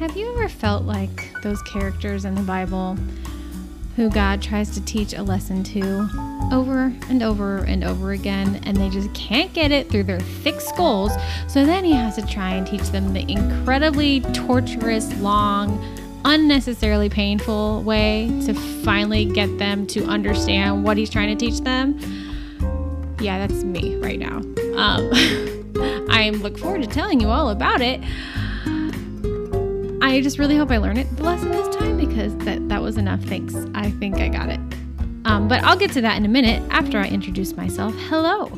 Have you ever felt like those characters in the Bible who God tries to teach a lesson to over and over and over again, and they just can't get it through their thick skulls? So then he has to try and teach them the incredibly torturous, long, unnecessarily painful way to finally get them to understand what he's trying to teach them. Yeah, that's me right now. Um, I look forward to telling you all about it. I just really hope I learn it the lesson this time because that, that was enough. Thanks. I think I got it. Um, but I'll get to that in a minute after I introduce myself. Hello.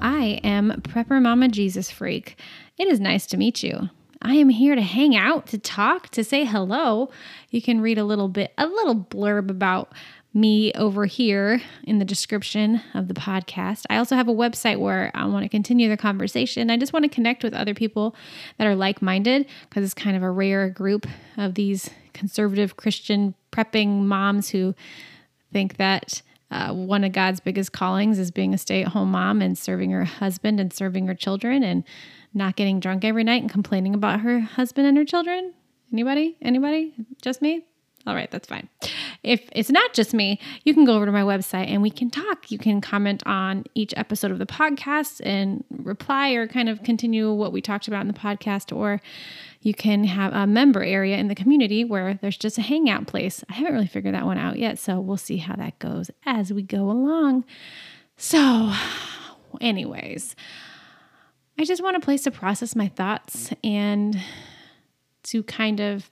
I am Prepper Mama Jesus Freak. It is nice to meet you. I am here to hang out, to talk, to say hello. You can read a little bit, a little blurb about me over here in the description of the podcast. I also have a website where I want to continue the conversation. I just want to connect with other people that are like minded because it's kind of a rare group of these conservative Christian prepping moms who think that. Uh, one of God's biggest callings is being a stay at home mom and serving her husband and serving her children and not getting drunk every night and complaining about her husband and her children. Anybody? Anybody? Just me? All right, that's fine. If it's not just me, you can go over to my website and we can talk. You can comment on each episode of the podcast and reply or kind of continue what we talked about in the podcast, or you can have a member area in the community where there's just a hangout place. I haven't really figured that one out yet, so we'll see how that goes as we go along. So, anyways, I just want a place to process my thoughts and to kind of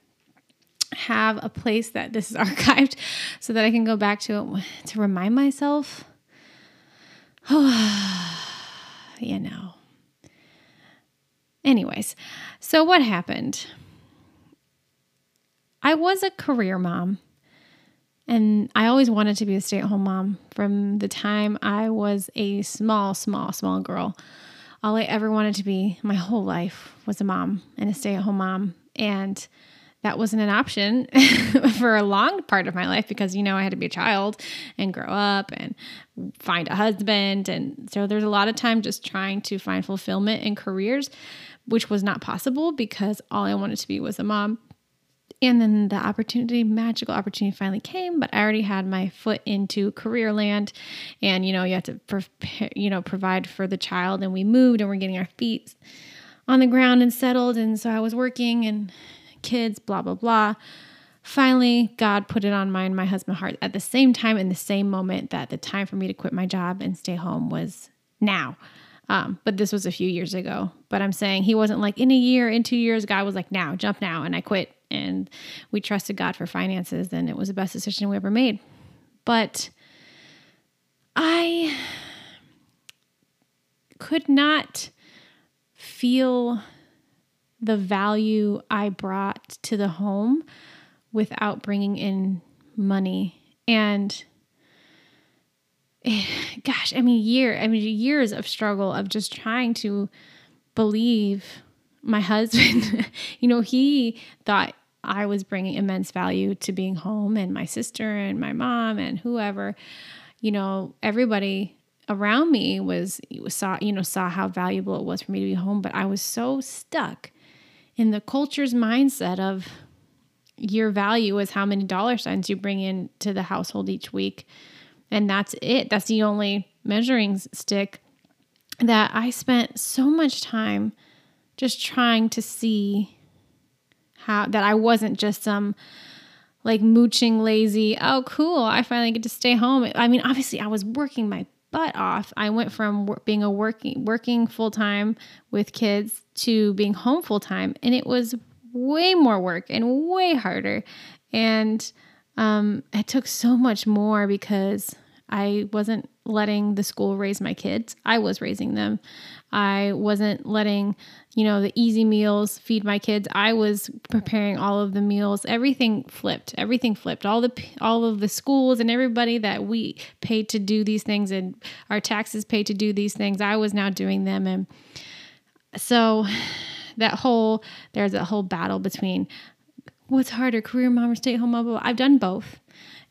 have a place that this is archived so that I can go back to it to remind myself. Oh, you know. Anyways, so what happened? I was a career mom and I always wanted to be a stay at home mom from the time I was a small, small, small girl. All I ever wanted to be my whole life was a mom and a stay at home mom. And that wasn't an option for a long part of my life because you know I had to be a child and grow up and find a husband. And so there's a lot of time just trying to find fulfillment in careers which was not possible because all I wanted to be was a mom. And then the opportunity magical opportunity finally came but I already had my foot into career land. And you know you have to prepare, you know provide for the child. And we moved and we're getting our feet on the ground and settled. And so I was working and kids, blah, blah, blah. Finally, God put it on my and my husband's heart at the same time, in the same moment, that the time for me to quit my job and stay home was now. Um, but this was a few years ago. But I'm saying he wasn't like in a year, in two years. God was like, now, jump now. And I quit. And we trusted God for finances, and it was the best decision we ever made. But I could not feel the value I brought to the home without bringing in money. And gosh, I mean, year, I mean, years of struggle of just trying to believe my husband. you know, he thought I was bringing immense value to being home, and my sister and my mom and whoever, you know, everybody around me was saw you know saw how valuable it was for me to be home but i was so stuck in the culture's mindset of your value is how many dollar signs you bring in to the household each week. And that's it. That's the only measuring stick that I spent so much time just trying to see how that I wasn't just some like mooching lazy, oh cool, I finally get to stay home. I mean, obviously I was working my butt off. I went from being a working working full time with kids to being home full time, and it was way more work and way harder. And um, it took so much more because I wasn't letting the school raise my kids. I was raising them. I wasn't letting, you know, the easy meals feed my kids. I was preparing all of the meals. Everything flipped. Everything flipped. All the all of the schools and everybody that we paid to do these things and our taxes paid to do these things, I was now doing them and so that whole there's a whole battle between what's harder, career mom or stay at home mom. I've done both.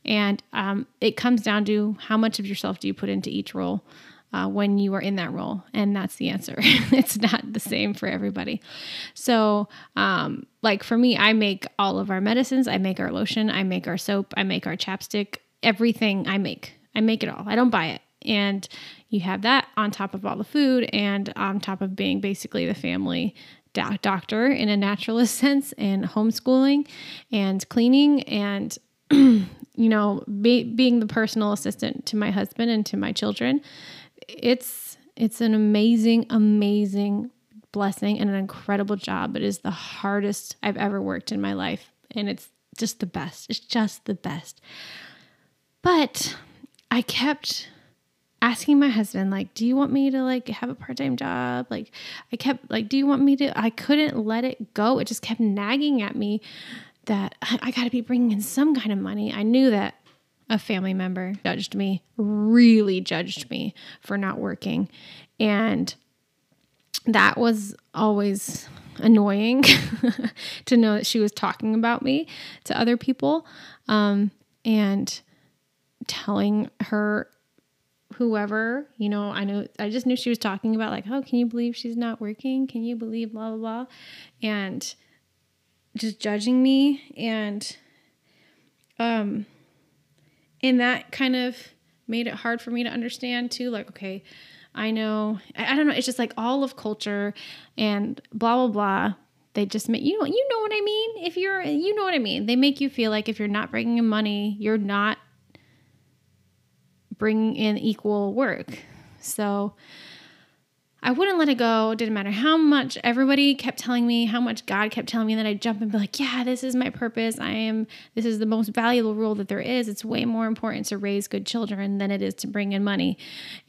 And um, it comes down to how much of yourself do you put into each role. uh, when you are in that role? And that's the answer. it's not the same for everybody. So, um, like for me, I make all of our medicines, I make our lotion, I make our soap, I make our chapstick, everything I make. I make it all. I don't buy it. And you have that on top of all the food and on top of being basically the family doctor in a naturalist sense and homeschooling and cleaning and you know be, being the personal assistant to my husband and to my children it's it's an amazing amazing blessing and an incredible job. It is the hardest i've ever worked in my life and it's just the best. It's just the best. But i kept asking my husband like do you want me to like have a part-time job? Like i kept like do you want me to? I couldn't let it go. It just kept nagging at me that i, got to be bringing in some kind of money i knew that a family member judged me really judged me for not working and that was always annoying to know that she was talking about me to other people um, and telling her whoever, you know, I know, I just knew she was talking about, like, oh, can you believe she's not working? Can you believe blah, blah, blah? And just judging me. And, um, and that kind of made it hard for me to understand too. Like, okay, I know, I, I don't know. It's just like all of culture and blah, blah, blah they just make you know you know what I mean. If you're you know what I mean. They make you feel like if you're not bringing in money, you're not bringing in equal work. So I wouldn't let it go. Didn't matter how much everybody kept telling me, how much God kept telling me that I'd jump and be like, yeah, this is my purpose. I am, this is the most valuable rule that there is. It's way more important to raise good children than it is to bring in money.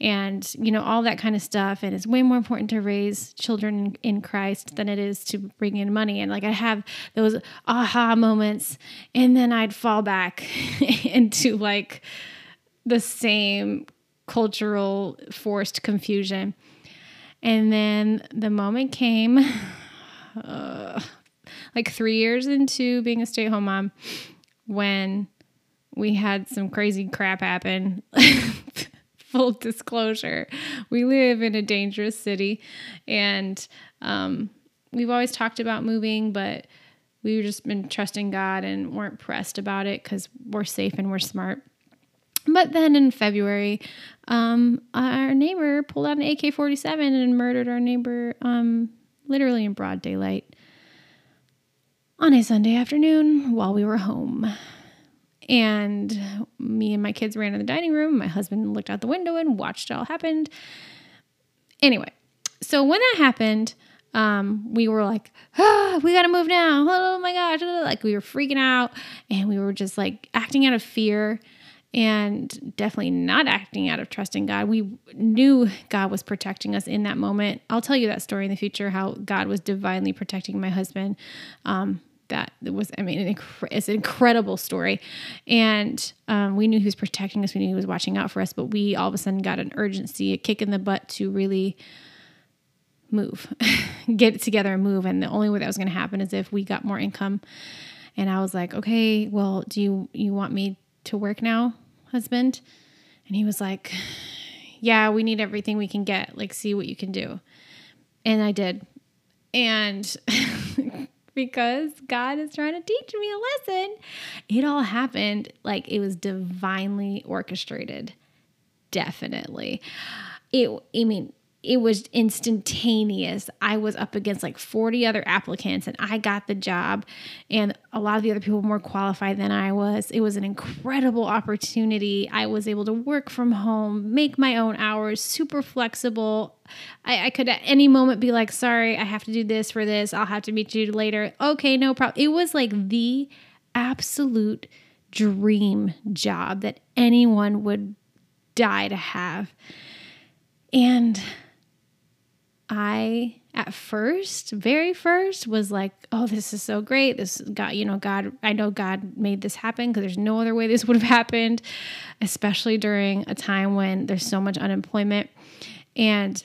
And, you know, all that kind of stuff. And it's way more important to raise children in Christ than it is to bring in money. And like I have those aha moments. And then I'd fall back into like, the same cultural forced confusion. And then the moment came, uh, like three years into being a stay at home mom, when we had some crazy crap happen. Full disclosure, we live in a dangerous city, and um, we've always talked about moving, but we've just been trusting God and weren't pressed about it because we're safe and we're smart. But then in February, um, our neighbor pulled out an AK 47 and murdered our neighbor um, literally in broad daylight on a Sunday afternoon while we were home. And me and my kids ran in the dining room. My husband looked out the window and watched it all happen. Anyway, so when that happened, um, we were like, ah, we gotta move now. Oh my gosh. Like we were freaking out and we were just like acting out of fear and definitely not acting out of trust in God. We knew God was protecting us in that moment. I'll tell you that story in the future how God was divinely protecting my husband. Um, that was, I mean, it's an incredible story. And um, we knew he was protecting us, we knew he was watching out for us, but we all of a sudden got an urgency, a kick in the butt to really move, get it together and move. And the only way that was going to happen is if we got more income. And I was like, okay, well, do you you want me to work now, husband? And he was like, Yeah, we need everything we can get. Like, see what you can do. And I did. And because God is trying to teach me a lesson, it all happened like it was divinely orchestrated. Definitely. It, I mean, it was instantaneous. I was up against like 40 other applicants and I got the job. And a lot of the other people were more qualified than I was. It was an incredible opportunity. I was able to work from home, make my own hours, super flexible. I, I could at any moment be like, sorry, I have to do this for this. I'll have to meet you later. Okay, no problem. It was like the absolute dream job that anyone would die to have. And I at first, very first, was like, oh, this is so great. This God, you know, God, I know God made this happen because there's no other way this would have happened, especially during a time when there's so much unemployment. And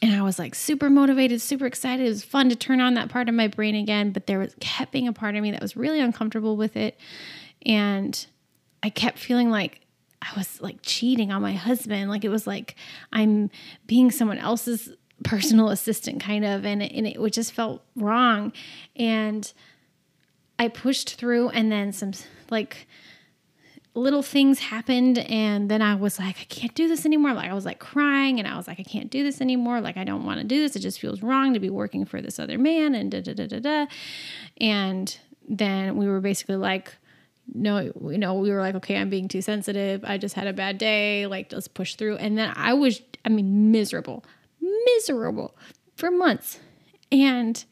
and I was like super motivated, super excited. It was fun to turn on that part of my brain again, but there was kept being a part of me that was really uncomfortable with it. And I kept feeling like I was like cheating on my husband. Like it was like I'm being someone else's personal assistant kind of and it, and it just felt wrong. And I pushed through and then some like little things happened and then I was like I can't do this anymore. Like I was like crying and I was like I can't do this anymore. Like I don't want to do this. It just feels wrong to be working for this other man and da da da da da. And then we were basically like no you know we were like okay I'm being too sensitive. I just had a bad day. Like let's push through. And then I was I mean miserable miserable for months and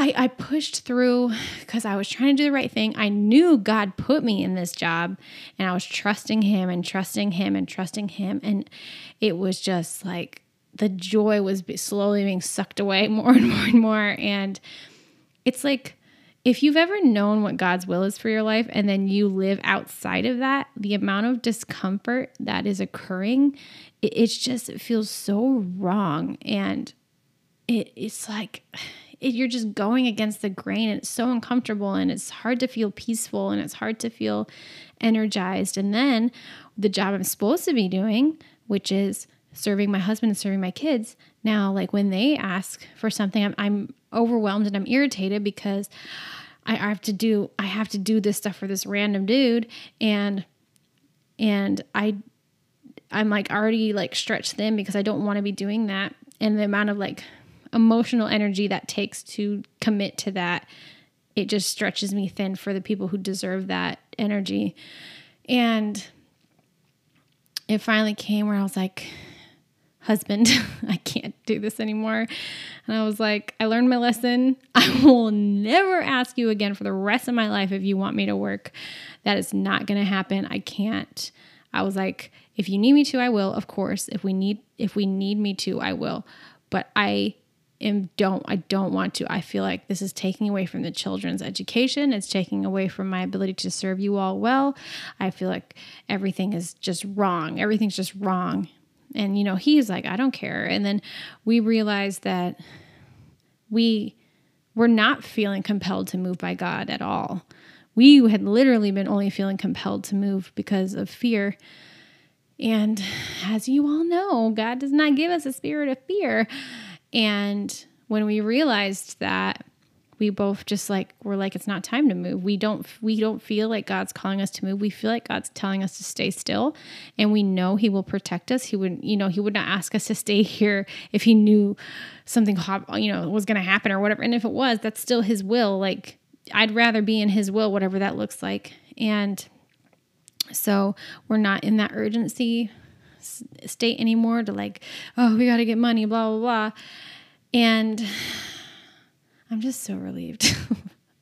I, I pushed through because I was trying to do the right thing. I knew God put me in this job and I was trusting Him and trusting Him and trusting Him. And it was just like the joy was slowly being sucked away more and more and more. And it's like, if you've ever known what God's will is for your life and then you live outside of that, the amount of discomfort that is occurring, it, it's just, it feels so wrong. And it, it's like, it, you're just going against the grain and it's so uncomfortable and it's hard to feel peaceful and it's hard to feel energized. And then the job I'm supposed to be doing, which is serving my husband and serving my kids, now, like when they ask for something, I'm, I'm overwhelmed and I'm irritated because I, have to do I have to do this stuff for this random dude. And and I I'm like already like stretched thin because I don't want to be doing that. And the amount of like emotional energy that takes to commit to that it just stretches me thin for the people who deserve that energy. And it finally came where I was like husband, I can't do this anymore. And I was like, I learned my lesson. I will never ask you again for the rest of my life if you want me to work. That is not going to happen. I can't. I was like, if you need me to, I will, of course. If we need if we need me to, I will. But I am don't I don't want to. I feel like this is taking away from the children's education. It's taking away from my ability to serve you all well. I feel like everything is just wrong. Everything's just wrong. And you know, he's like, I don't care. And then we realized that we were not feeling compelled to move by God at all. We had literally been only feeling compelled to move because of fear. And as you all know, God does not give us a spirit of fear. And when we realized that, we both just like we're like it's not time to move. We don't we don't feel like God's calling us to move. We feel like God's telling us to stay still and we know he will protect us. He would you know, he would not ask us to stay here if he knew something you know was going to happen or whatever. And if it was, that's still his will. Like I'd rather be in his will whatever that looks like. And so we're not in that urgency state anymore to like, oh, we got to get money, blah, blah, blah. And I'm just so relieved.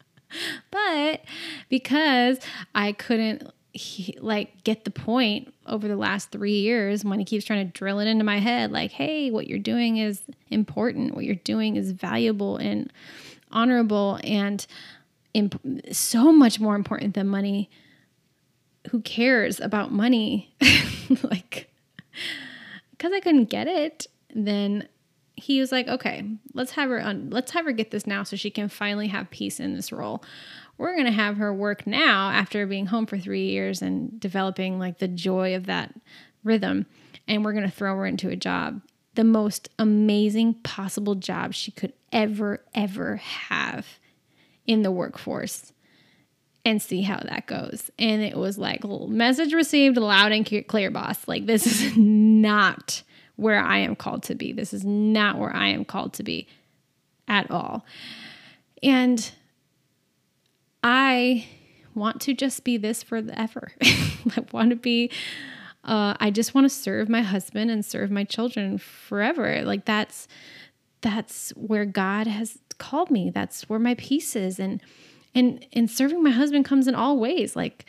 but because I couldn't he, like get the point over the last three years when he keeps trying to drill it into my head like hey what you're doing is important. What you're doing is valuable and honorable and imp- so much more important than money. Who cares about money? Like because I couldn't get it, then he was like, okay, let's have her on, let's have her get this now so she can finally have peace in this role. We're to have her work now after being home for three years and developing like the joy of that rhythm. And we're to throw her into a job, the most amazing possible job she could ever, ever have in the workforce and see how that goes. And it was like, message received loud and clear, boss. Like, this is not where I am called to be. This is not where I am called to be at all. And I want to just be this forever. I want to be, uh, I just want to serve my husband and serve my children forever. Like, that's. That's where God has called me. That's where my peace is. And and and serving my husband comes in all ways like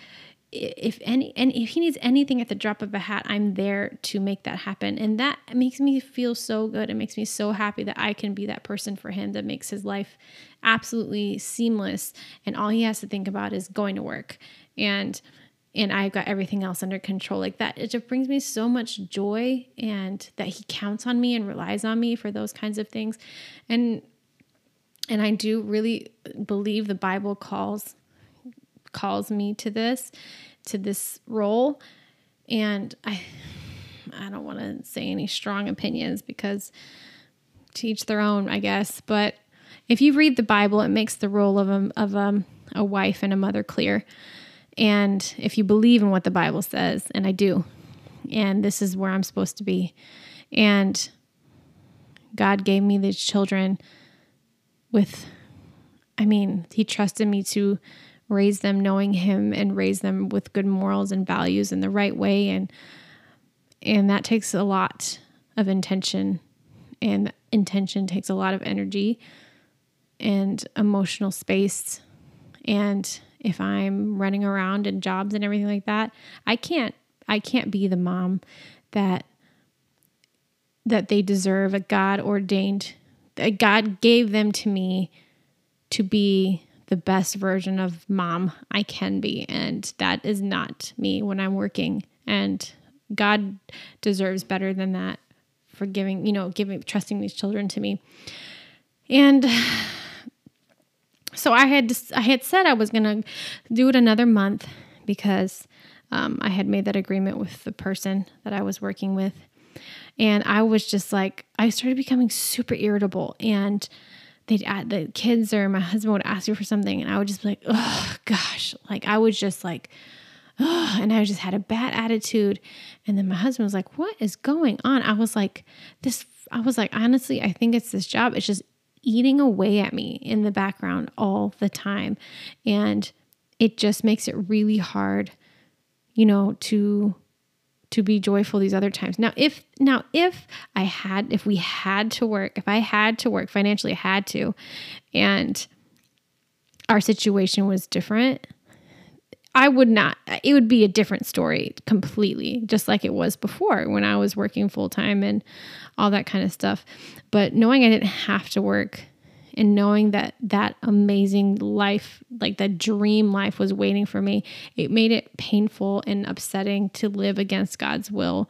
if any and if he needs anything at the drop of a hat i'm there to make that happen and that makes me feel so good it makes me so happy that i can be that person for him that makes his life absolutely seamless and all he has to think about is going to work and and I've got everything else under control like that. It just brings me so much joy and that he counts on me and relies on me for those kinds of things. And and I do really believe the Bible calls calls me to this to this role And I I don't want to say any strong opinions because to each their own, I guess. But if you read the Bible, it makes the role of a, of a, a wife and a mother clear. And if you believe in what the Bible says, and I do, and this is where I'm supposed to be, and God gave me these children with, I mean, He trusted me to raise them knowing Him and raise them with good morals and values in the right way. And and that takes a lot of intention and intention takes a lot of energy and emotional space and if i'm running around in jobs and everything like that i can't i can't be the mom that that they deserve a god ordained that god gave them to me to be the best version of mom i can be and that is not me when i'm working and God deserves better than that for giving, you know, giving, trusting these children to me. And so I had, I had said I was going to do it another month because um, I had made that agreement with the person that I was working with. And I was just like, I started becoming super irritable and they'd add the kids or my husband would ask me for something and I would just be like, oh gosh, like I was just like, oh, and I just had a bad attitude. And then my husband was like, What is going on? I was like, This, I was like, honestly, I think it's this job. It's just eating away at me in the background all the time. And it just makes it really hard, you know, to to be joyful these other times. Now, if now if I had if we had to work, if I had to work financially, I had to, and our situation was different, I would not, it would be a different story completely, just like it was before when I was working full time and all that kind of stuff. But knowing I didn't have to work and knowing that that amazing life, like that dream life was waiting for me, it made it painful and upsetting to live against God's will.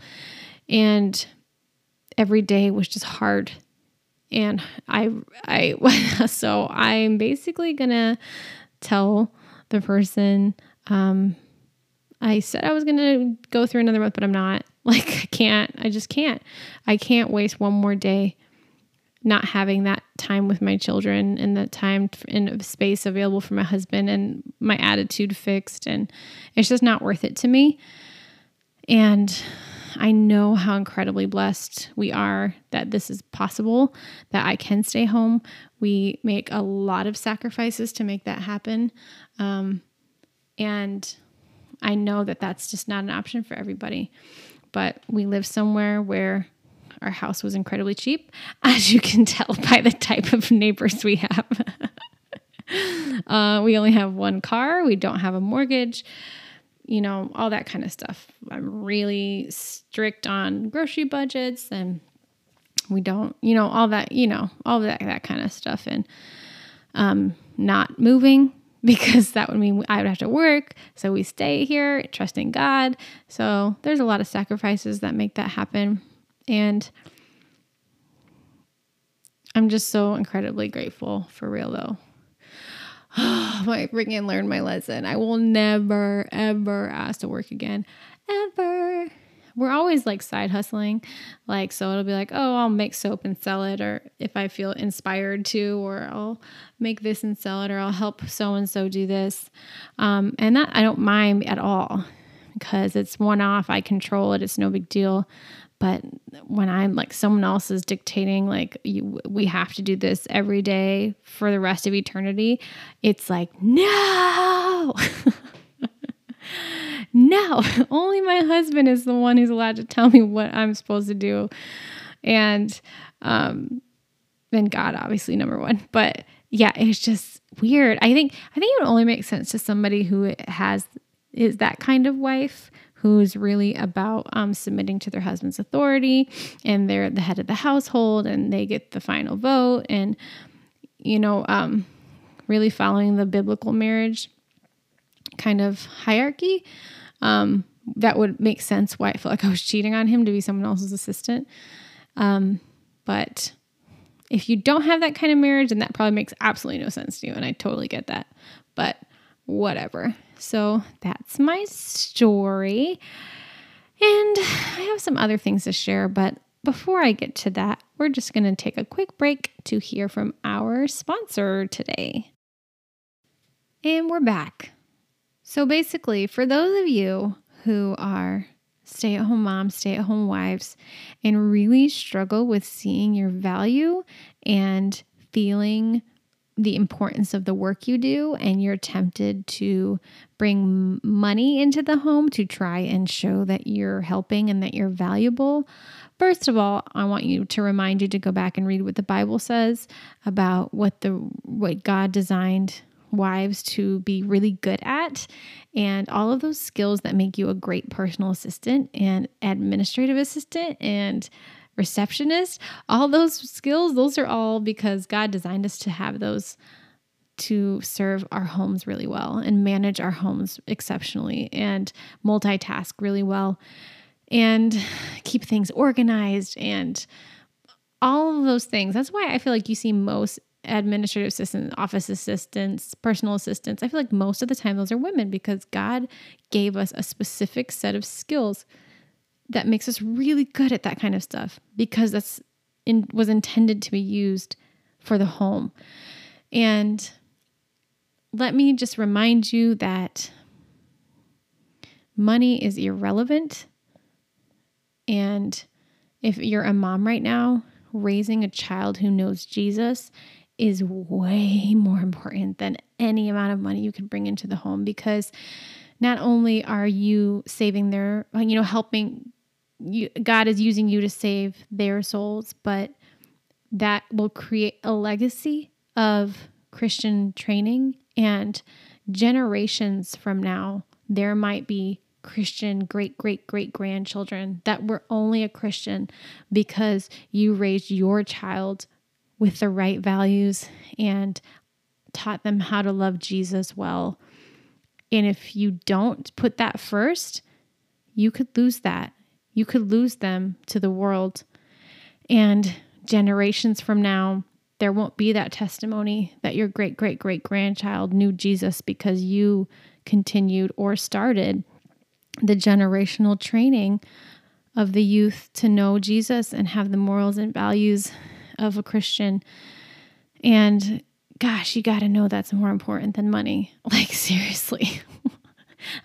And every day was just hard. And I, I, so I'm basically gonna tell the person um, I said I was to go through another month, but I'm not. Like, I can't. I just can't. I can't waste one more day not having that time with my children and the time and space available for my husband and my attitude fixed. And it's just not worth it to me. And I know how incredibly blessed we are that this is possible, that I can stay home. We make a lot of sacrifices to make that happen. Um, and I know that that's just not an option for everybody. But we live somewhere where our house was incredibly cheap, as you can tell by the type of neighbors we have. uh, we only have one car, we don't have a mortgage, you know, all that kind of stuff. I'm really strict on grocery budgets and we don't, you know, all that, you know, all that, that kind of stuff. And um, not moving because that would mean I would have to work. So we stay here, trusting God. So there's a lot of sacrifices that make that happen. And I'm just so incredibly grateful for real though. I freaking learned my lesson. I will never, ever ask to work again. Ever we're always like side hustling. Like, so it'll be like, oh, I'll make soap and sell it, or if I feel inspired to, or I'll make this and sell it, or I'll help so and so do this. Um, and that I don't mind at all because it's one off. I control it, it's no big deal. But when I'm like someone else is dictating, like you, we have to do this every day for the rest of eternity, it's like, no. no, only my husband is the one who's allowed to tell me what I'm supposed to do. And um and God obviously number one. But yeah, it's just weird. I think I think it would only make sense to somebody who has is that kind of wife who's really about um, submitting to their husband's authority and they're the head of the household and they get the final vote and you know um, really following the biblical marriage kind of hierarchy um, that would make sense why I felt like I was cheating on him to be someone else's assistant. Um, but if you don't have that kind of marriage, then that probably makes absolutely no sense to you. And I totally get that. But whatever. So that's my story. And I have some other things to share, but before I get to that, we're just going to take a quick break to hear from our sponsor today. And we're back. So, basically, for those of you who are stay at home moms, stay at home wives, and really struggle with seeing your value and feeling the importance of the work you do, and you're tempted to bring money into the home to try and show that you're helping and that you're valuable. First of all, I want you to remind you to go back and read what the Bible says about what the what God designed wives to be really good at and all of those skills that make you a great personal assistant and administrative assistant and receptionist all those skills those are all because god designed us to have those to serve our homes really well and manage our homes exceptionally and multitask really well and keep things organized and all of those things. That's why I feel like you see most administrative assistants, office assistants, personal assistants. I feel like most of the time those are women because God gave us a specific set of skills that makes us really good at that kind of stuff because that's in, was intended to be used for the home. And let me just remind you that money is irrelevant. And if you're a mom right now, raising a child who knows Jesus is way more important than any amount of money you can bring into the home because not only are you saving their, you know, helping you, God is using you to save their souls, but that will create a legacy of Christian training and generations from now, there might be Christian great great great grandchildren that were only a Christian because you raised your child with the right values and taught them how to love Jesus well. And if you don't put that first, you could lose that. You could lose them to the world. And generations from now, there won't be that testimony that your great great great grandchild knew Jesus because you continued or started the generational training of the youth to know Jesus and have the morals and values of a Christian. And gosh, you got to know that's more important than money. Like, seriously.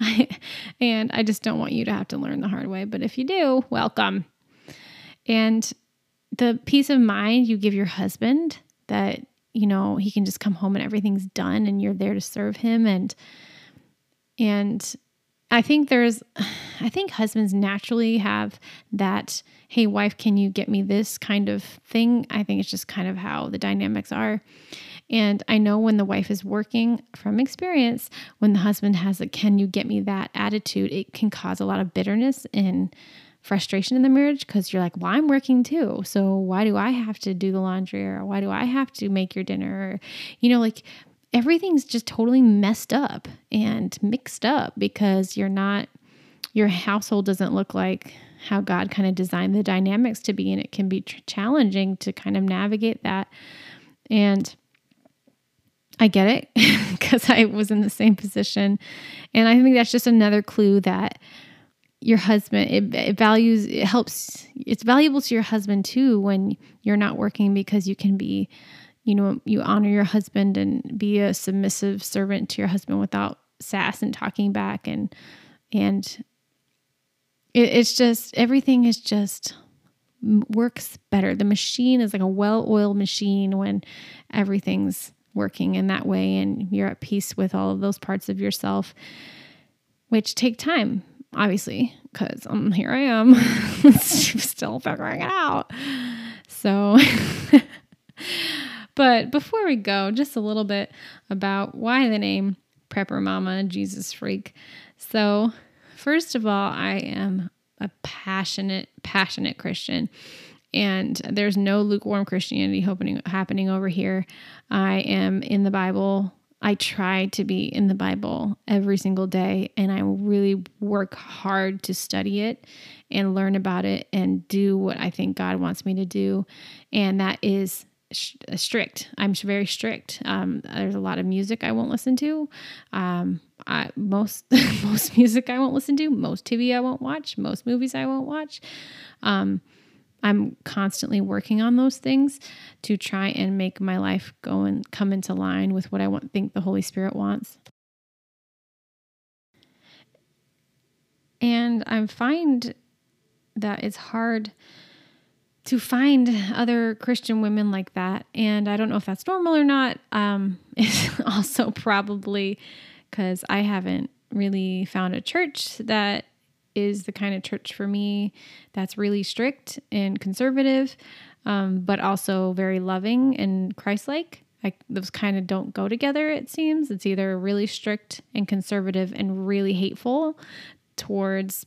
I, and I just don't want you to have to learn the hard way. But if you do, welcome. And the peace of mind you give your husband that, you know, he can just come home and everything's done and you're there to serve him and, and I think there's, I think husbands naturally have that, hey, wife, can you get me this kind of thing? I think it's just kind of how the dynamics are. And I know when the wife is working from experience, when the husband has a, can you get me that attitude, it can cause a lot of bitterness and frustration in the marriage because you're like, well, I'm working too. So why do I have to do the laundry or why do I have to make your dinner? Or, you know, like everything's just totally messed up and mixed up because you're not, your household doesn't look like how God kind of designed the dynamics to be. And it can be challenging to kind of navigate that. And I get it because I was in the same position. And I think that's just another clue that your husband it, it, values it helps it's valuable to your husband too when you're not working because you can be you know, you honor your husband and be a submissive servant to your husband without sass and talking back and and it, it's just everything is just works better. The machine is like a well-oiled machine when everything's working in that way and you're at peace with all of those parts of yourself which take time obviously because um, here i am still figuring it out so But before we go, just a little bit about why the name Prepper Mama Jesus Freak. So, first of all, I am a passionate, passionate Christian. And there's no lukewarm Christianity happening, happening over here. I am in the Bible. I try to be in the Bible every single day, and I really work hard to study it and learn about it and do what I think God wants me to do. And that is strict. I'm very strict. Um, there's a lot of music I won't listen to. Um, I, most most music I won't listen to. Most TV I won't watch. Most movies I won't watch. Um, I'm constantly working on those things to try and make my life go and come into line with what I want, think the Holy Spirit wants. And I find that it's hard to find other Christian women like that. And I don't know if that's normal or not. Um, it's also probably because I haven't really found a church that is the kind of church for me that's really strict and conservative, um, but also very loving and Christ like. those kind of don't go together, it seems. It's either really strict and conservative and really hateful towards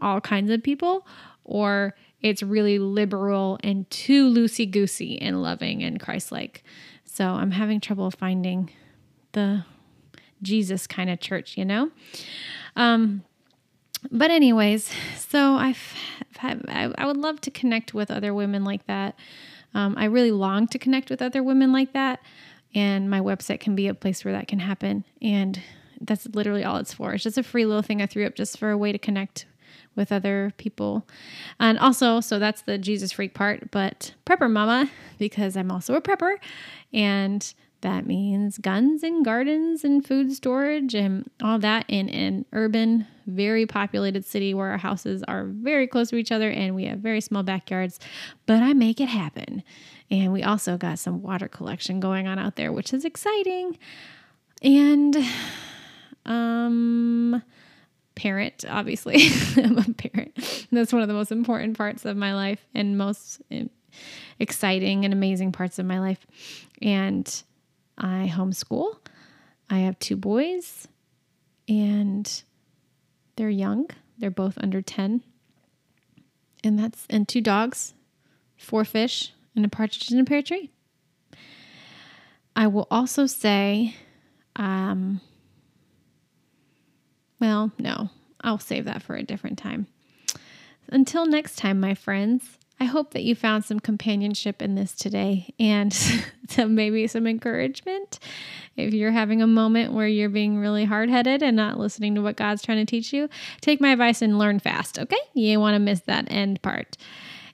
all kinds of people, or it's really liberal and too loosey goosey and loving and Christ like. So I'm having trouble finding the Jesus kind of church, you know? Um, but anyways, so I've, I, I would love to connect with other women like that. Um, I really long to connect with other women like that, and my website can be a place where that can happen. And that's literally all it's for. It's just a free little thing I threw up just for a way to connect with other people. And also, so that's the Jesus freak part, but prepper mama, because I'm also a prepper. And that means guns and gardens and food storage and all that in an urban, very populated city where our houses are very close to each other and we have very small backyards. But I make it happen. And we also got some water collection going on out there, which is exciting. And um parent, obviously. I'm a parent. That's one of the most important parts of my life and most eh, exciting and amazing parts of my life. And I homeschool. I have two boys and they're young. They're both under 10. And that's and two dogs, four fish, and a partridge in a pear tree. I will also say um well, no. I'll save that for a different time. Until next time, my friends. I hope that you found some companionship in this today and some maybe some encouragement. If you're having a moment where you're being really hard headed and not listening to what God's trying to teach you, take my advice and learn fast, okay? You want to miss that end part.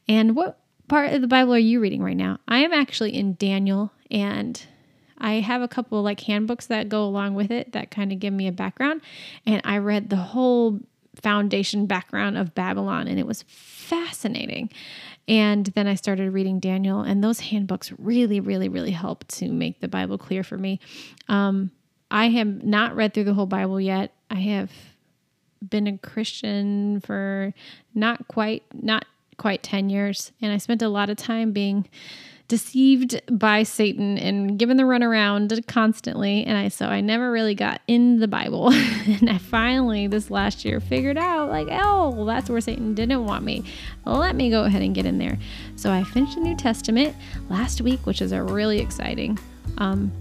And what part of the Bible are you reading right now? I am actually in Daniel and I have a couple like handbooks that go along with it that kind of give me a background. And I read the whole foundation background of Babylon and it was fascinating. And then I started reading Daniel, and those handbooks really, really, really helped to make the Bible clear for me. Um, I have not read through the whole Bible yet. I have been a Christian for not quite not quite 10 years and I spent a lot of time being deceived by Satan and given the runaround constantly. And I so I never really got in the Bible. and I finally this last year figured out like, oh, that's where Satan didn't want me. Let me go ahead and get in there. So I finished the New Testament last week, which is a really exciting um,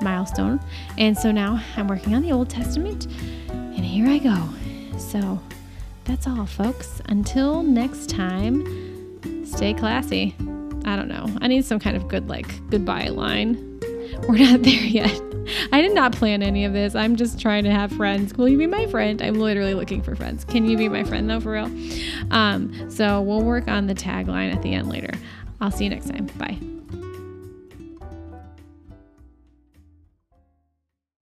milestone. And so now I'm working on the Old Testament, and here I go. So that's all, folks. Until next time, stay classy. I don't know. I need some kind of good, like, goodbye line. We're not there yet. I did not plan any of this. I'm just trying to have friends. Will you be my friend? I'm literally looking for friends. Can you be my friend, though, for real? Um, so we'll work on the tagline at the end later. I'll see you next time. Bye.